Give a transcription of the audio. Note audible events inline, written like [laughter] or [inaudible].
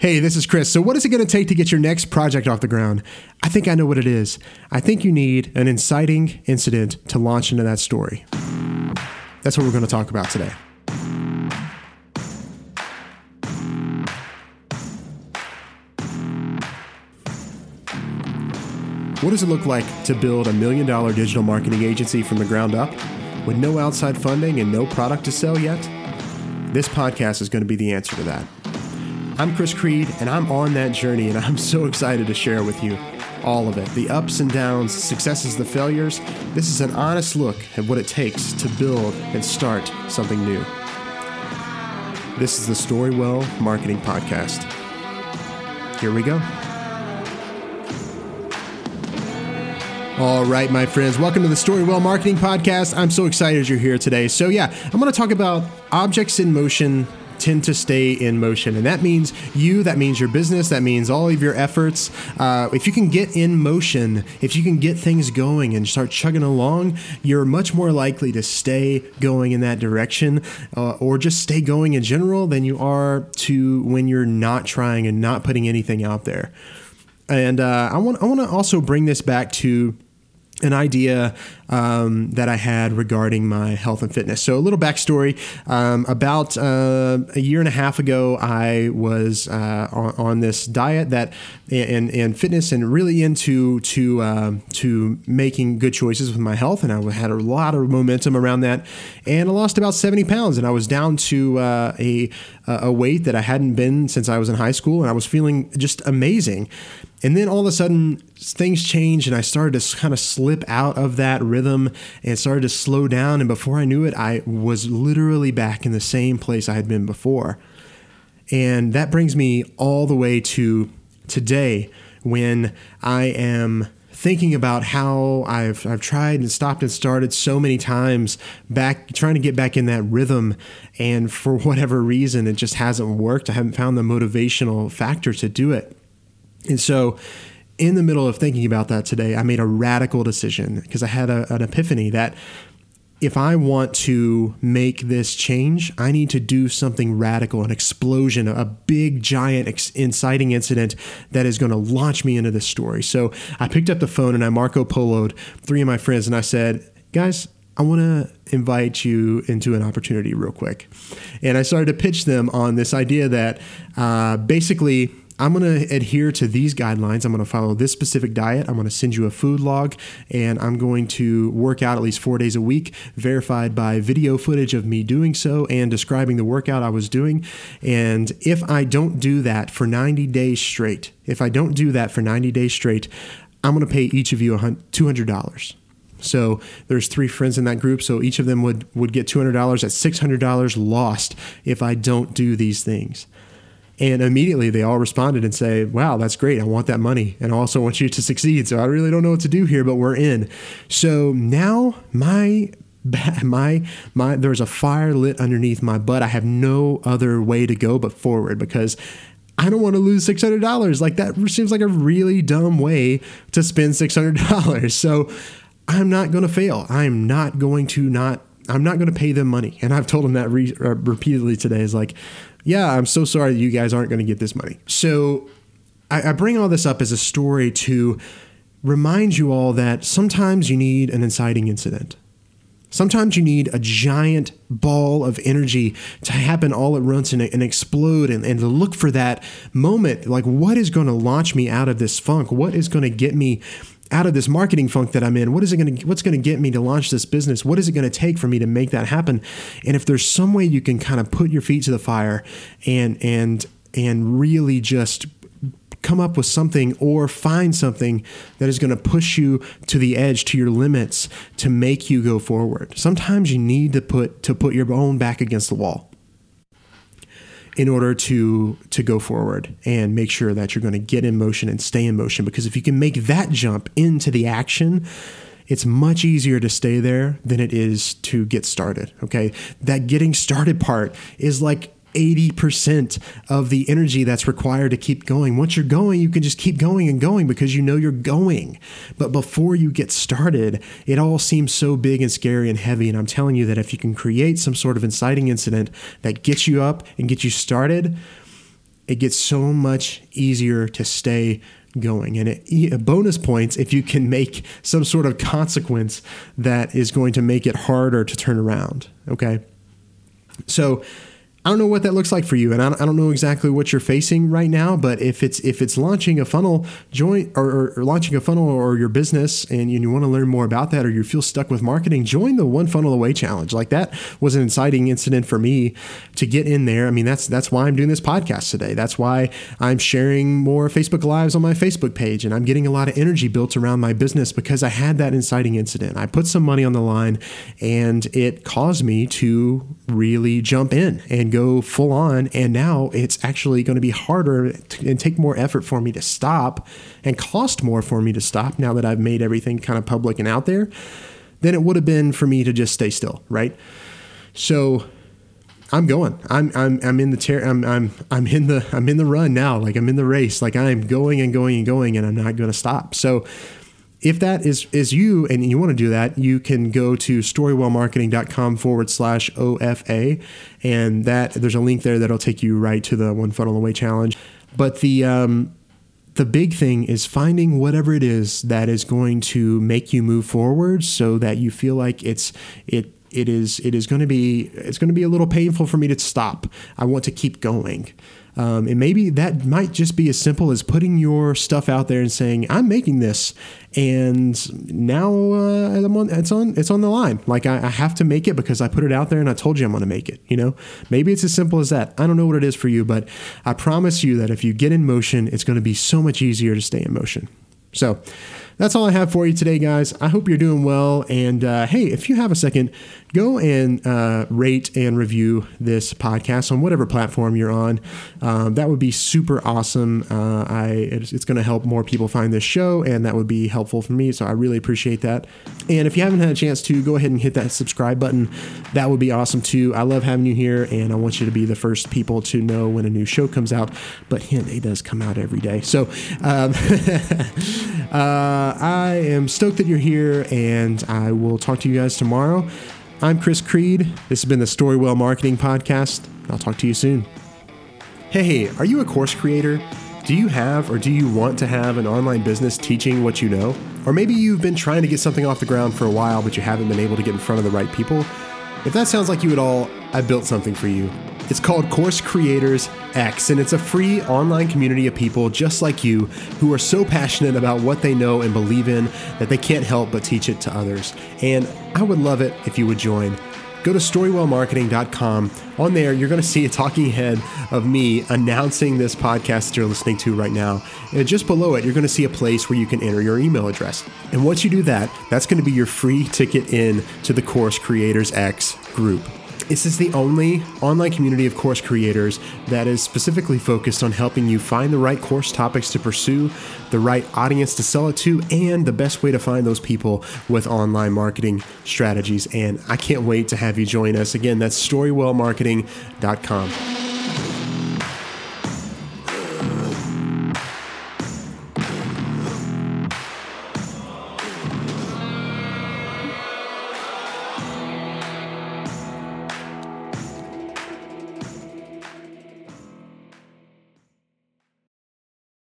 Hey, this is Chris. So, what is it going to take to get your next project off the ground? I think I know what it is. I think you need an inciting incident to launch into that story. That's what we're going to talk about today. What does it look like to build a million dollar digital marketing agency from the ground up with no outside funding and no product to sell yet? This podcast is going to be the answer to that. I'm Chris Creed, and I'm on that journey, and I'm so excited to share with you all of it the ups and downs, successes, the failures. This is an honest look at what it takes to build and start something new. This is the Storywell Marketing Podcast. Here we go. All right, my friends, welcome to the Storywell Marketing Podcast. I'm so excited you're here today. So, yeah, I'm going to talk about objects in motion tend to stay in motion. And that means you, that means your business, that means all of your efforts. Uh, if you can get in motion, if you can get things going and start chugging along, you're much more likely to stay going in that direction uh, or just stay going in general than you are to when you're not trying and not putting anything out there. And uh, I want I want to also bring this back to an idea um, that I had regarding my health and fitness. So, a little backstory um, about uh, a year and a half ago, I was uh, on, on, this diet that and, and fitness and really into to uh, to making good choices with my health, and I had a lot of momentum around that, and I lost about seventy pounds, and I was down to uh, a a weight that I hadn't been since I was in high school, and I was feeling just amazing. And then all of a sudden, things changed, and I started to kind of slip out of that rhythm and started to slow down. And before I knew it, I was literally back in the same place I had been before. And that brings me all the way to today when I am thinking about how I've I've tried and stopped and started so many times back trying to get back in that rhythm and for [laughs] whatever reason it just hasn't worked. I haven't found the motivational factor to do it. And so, in the middle of thinking about that today, I made a radical decision because I had a, an epiphany that if I want to make this change, I need to do something radical, an explosion, a big, giant, inciting incident that is going to launch me into this story. So I picked up the phone and I Marco Poloed three of my friends and I said, guys, I want to invite you into an opportunity real quick. And I started to pitch them on this idea that uh, basically, I'm going to adhere to these guidelines. I'm going to follow this specific diet. I'm going to send you a food log, and I'm going to work out at least four days a week, verified by video footage of me doing so and describing the workout I was doing. And if I don't do that for 90 days straight, if I don't do that for 90 days straight, I'm going to pay each of you $200. So there's three friends in that group, so each of them would would get $200. That's $600 lost if I don't do these things. And immediately they all responded and say, Wow, that's great. I want that money. And I also want you to succeed. So I really don't know what to do here, but we're in. So now my [laughs] my my there's a fire lit underneath my butt. I have no other way to go but forward because I don't want to lose six hundred dollars. Like that seems like a really dumb way to spend six hundred dollars. So I'm not going to fail. I'm not going to not. I'm not going to pay them money. And I've told them that re- uh, repeatedly today. Is like yeah, I'm so sorry that you guys aren't going to get this money. So I, I bring all this up as a story to remind you all that sometimes you need an inciting incident. Sometimes you need a giant ball of energy to happen all at once and, and explode and, and to look for that moment. Like, what is going to launch me out of this funk? What is going to get me out of this marketing funk that I'm in? What is it going to what's going to get me to launch this business? What is it going to take for me to make that happen? And if there's some way you can kind of put your feet to the fire and and and really just come up with something or find something that is going to push you to the edge to your limits to make you go forward. Sometimes you need to put to put your own back against the wall in order to to go forward and make sure that you're going to get in motion and stay in motion. Because if you can make that jump into the action it's much easier to stay there than it is to get started okay? That getting started part is like 80% of the energy that's required to keep going. Once you're going, you can just keep going and going because you know you're going. But before you get started, it all seems so big and scary and heavy. And I'm telling you that if you can create some sort of inciting incident that gets you up and gets you started, it gets so much easier to stay going. And it, bonus points if you can make some sort of consequence that is going to make it harder to turn around. Okay. So, I don't know what that looks like for you, and I don't, know exactly what you're facing right now. But if it's if it's launching a funnel, join or, or, or launching a funnel or your business, and you, you, want to learn more about that, or you feel stuck with marketing, join the One Funnel Away challenge. Like that was an inciting incident for me to get in there. I mean, that's that's why I'm doing this podcast today. That's why I'm sharing more Facebook lives on my Facebook page, and I'm getting a lot of energy built around my business because I had that inciting incident. I put some money on the line, and it caused me to really jump in and go full on. And now it's actually going to be harder to, and take more effort for me to stop and cost more for me to stop now that I've made everything kind of public and out there than it would have been for me to just stay still, right? So I'm going. I'm I'm I'm in the ter- I'm I'm I'm in the I'm in the run now. Like I'm in the race. Like I'm going and going and going and I'm not going to stop. So if that is is you and you want to do that, you can go to storywellmarketing.com forward slash OFA. And that there's a link there that'll take you right to the one funnel away challenge. But the um, the big thing is finding whatever it is that is going to make you move forward so that you feel like it's it it is it is going to be it's going to be a little painful for me to stop. I want to keep going. Um, and maybe that might just be as simple as putting your stuff out there and saying, "I'm making this," and now uh, on, it's on it's on the line. Like I, I, have to make it because I put it out there and I told you I'm going to make it. You know, maybe it's as simple as that. I don't know what it is for you, but I promise you that if you get in motion, it's going to be so much easier to stay in motion. So that's all I have for you today, guys. I hope you're doing well. And uh, hey, if you have a second, go and uh, rate and review this podcast on whatever platform you're on. Um, that would be super awesome. Uh, I it's, it's going to help more people find this show, and that would be helpful for me. So I really appreciate that. And if you haven't had a chance to, go ahead and hit that subscribe button. That would be awesome too. I love having you here, and I want you to be the first people to know when a new show comes out. But hint, it does come out every day. So. Um, [laughs] uh, uh, I am stoked that you're here, and I will talk to you guys tomorrow. I'm Chris Creed. This has been the Storywell Marketing Podcast. I'll talk to you soon. Hey, are you a course creator? Do you have or do you want to have an online business teaching what you know? Or maybe you've been trying to get something off the ground for a while, but you haven't been able to get in front of the right people? If that sounds like you at all, I built something for you. It's called Course Creators X, and it's a free online community of people just like you who are so passionate about what they know and believe in that they can't help but teach it to others. And I would love it if you would join. Go to storywellmarketing.com. On there, you're going to see a talking head of me announcing this podcast that you're listening to right now. And just below it, you're going to see a place where you can enter your email address. And once you do that, that's going to be your free ticket in to the Course Creators X group. This is the only online community of course creators that is specifically focused on helping you find the right course topics to pursue, the right audience to sell it to, and the best way to find those people with online marketing strategies. And I can't wait to have you join us. Again, that's storywellmarketing.com.